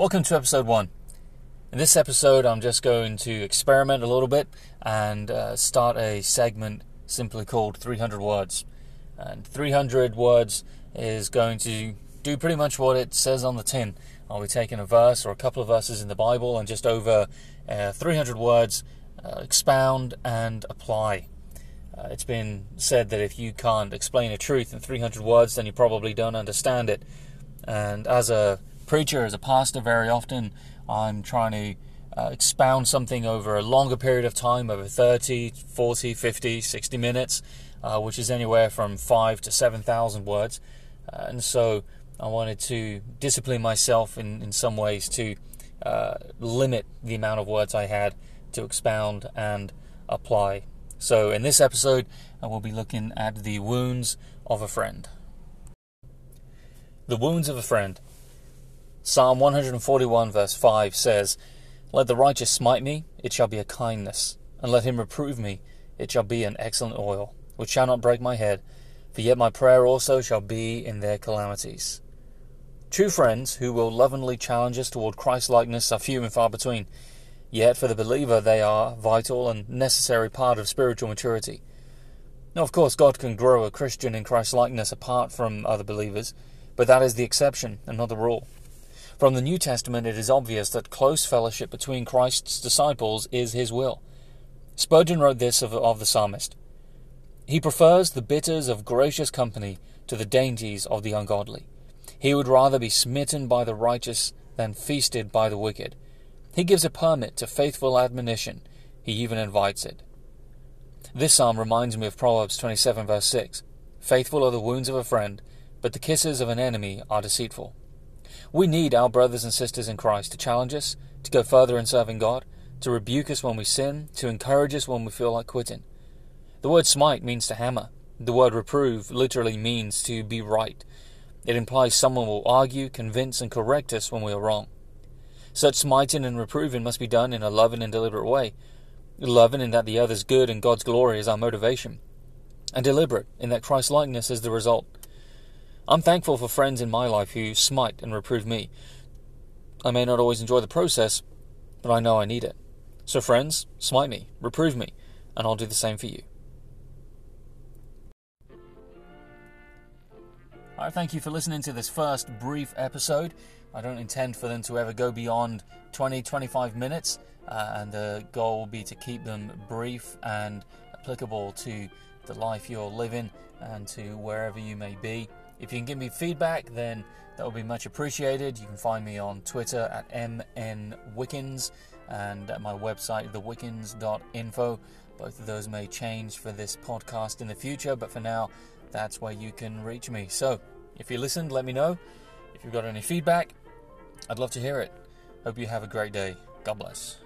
Welcome to episode one. In this episode, I'm just going to experiment a little bit and uh, start a segment simply called 300 Words. And 300 words is going to do pretty much what it says on the tin. I'll be taking a verse or a couple of verses in the Bible and just over uh, 300 words, uh, expound and apply. Uh, it's been said that if you can't explain a truth in 300 words, then you probably don't understand it. And as a preacher, as a pastor, very often I'm trying to uh, expound something over a longer period of time, over 30, 40, 50, 60 minutes, uh, which is anywhere from 5 to 7,000 words. Uh, and so I wanted to discipline myself in, in some ways to uh, limit the amount of words I had to expound and apply. So, in this episode, I will be looking at the wounds of a friend. The wounds of a friend. Psalm 141, verse 5 says, Let the righteous smite me, it shall be a kindness, and let him reprove me, it shall be an excellent oil, which shall not break my head, for yet my prayer also shall be in their calamities. True friends who will lovingly challenge us toward Christ likeness are few and far between. Yet for the believer, they are vital and necessary part of spiritual maturity. Now, of course, God can grow a Christian in Christ likeness apart from other believers, but that is the exception and not the rule. From the New Testament, it is obvious that close fellowship between Christ's disciples is his will. Spurgeon wrote this of, of the psalmist He prefers the bitters of gracious company to the dainties of the ungodly. He would rather be smitten by the righteous than feasted by the wicked. He gives a permit to faithful admonition. He even invites it. This psalm reminds me of Proverbs 27, verse 6. Faithful are the wounds of a friend, but the kisses of an enemy are deceitful. We need our brothers and sisters in Christ to challenge us, to go further in serving God, to rebuke us when we sin, to encourage us when we feel like quitting. The word smite means to hammer. The word reprove literally means to be right. It implies someone will argue, convince, and correct us when we are wrong. Such smiting and reproving must be done in a loving and deliberate way. Loving in that the other's good and God's glory is our motivation, and deliberate in that Christ likeness is the result. I'm thankful for friends in my life who smite and reprove me. I may not always enjoy the process, but I know I need it. So, friends, smite me, reprove me, and I'll do the same for you. Alright, thank you for listening to this first brief episode. I don't intend for them to ever go beyond 20 25 minutes, uh, and the goal will be to keep them brief and applicable to the life you're living and to wherever you may be. If you can give me feedback, then that would be much appreciated. You can find me on Twitter at mnwickens and at my website, thewickens.info. Both of those may change for this podcast in the future, but for now, that's where you can reach me. So, if you listened, let me know. If you've got any feedback, I'd love to hear it. Hope you have a great day. God bless.